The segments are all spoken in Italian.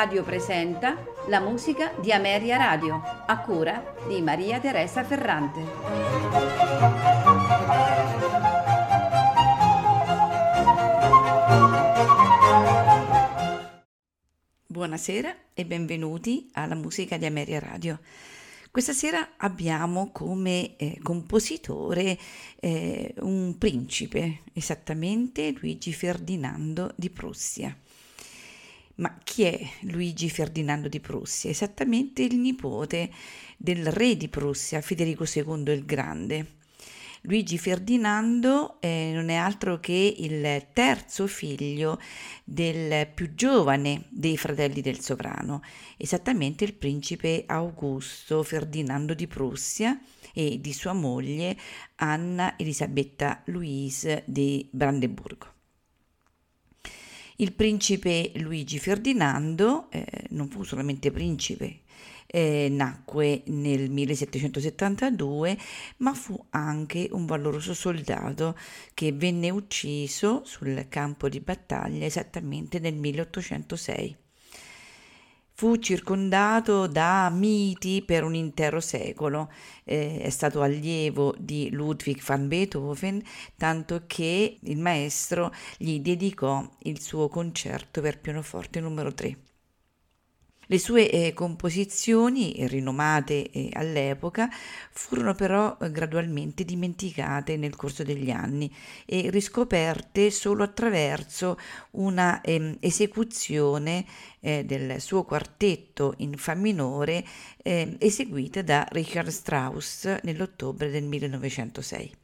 Radio presenta la musica di Ameria Radio, a cura di Maria Teresa Ferrante. Buonasera e benvenuti alla musica di Ameria Radio. Questa sera abbiamo come eh, compositore eh, un principe, esattamente Luigi Ferdinando di Prussia. Ma chi è Luigi Ferdinando di Prussia? Esattamente il nipote del re di Prussia, Federico II il Grande. Luigi Ferdinando eh, non è altro che il terzo figlio del più giovane dei fratelli del sovrano, esattamente il principe Augusto Ferdinando di Prussia e di sua moglie Anna Elisabetta Louise di Brandeburgo. Il principe Luigi Ferdinando eh, non fu solamente principe, eh, nacque nel 1772, ma fu anche un valoroso soldato che venne ucciso sul campo di battaglia esattamente nel 1806. Fu circondato da miti per un intero secolo, eh, è stato allievo di Ludwig van Beethoven, tanto che il maestro gli dedicò il suo concerto per pianoforte numero 3. Le sue eh, composizioni, rinomate eh, all'epoca, furono però eh, gradualmente dimenticate nel corso degli anni e riscoperte solo attraverso una ehm, esecuzione eh, del suo quartetto in Fa minore ehm, eseguita da Richard Strauss nell'ottobre del 1906.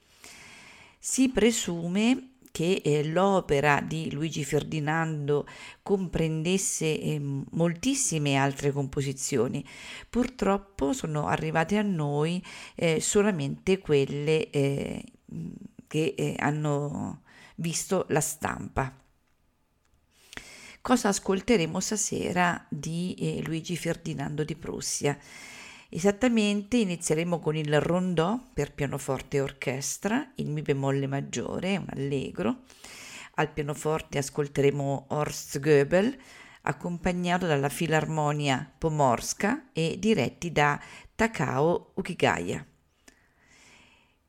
Si presume che eh, l'opera di Luigi Ferdinando comprendesse eh, moltissime altre composizioni. Purtroppo sono arrivate a noi eh, solamente quelle eh, che eh, hanno visto la stampa. Cosa ascolteremo stasera di eh, Luigi Ferdinando di Prussia? Esattamente inizieremo con il rondò per pianoforte e orchestra, il mi bemolle maggiore, un allegro. Al pianoforte ascolteremo Horst Goebel, accompagnato dalla Filarmonia Pomorska e diretti da Takao Ukigaya.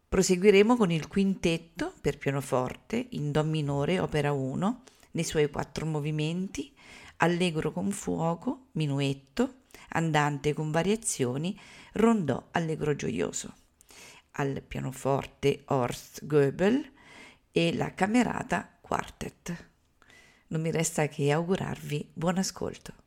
Proseguiremo con il quintetto per pianoforte in Do minore, opera 1, nei suoi quattro movimenti, allegro con fuoco, minuetto, andante con variazioni, rondò allegro gioioso. Al pianoforte Horst Goebel e la camerata Quartet. Non mi resta che augurarvi buon ascolto.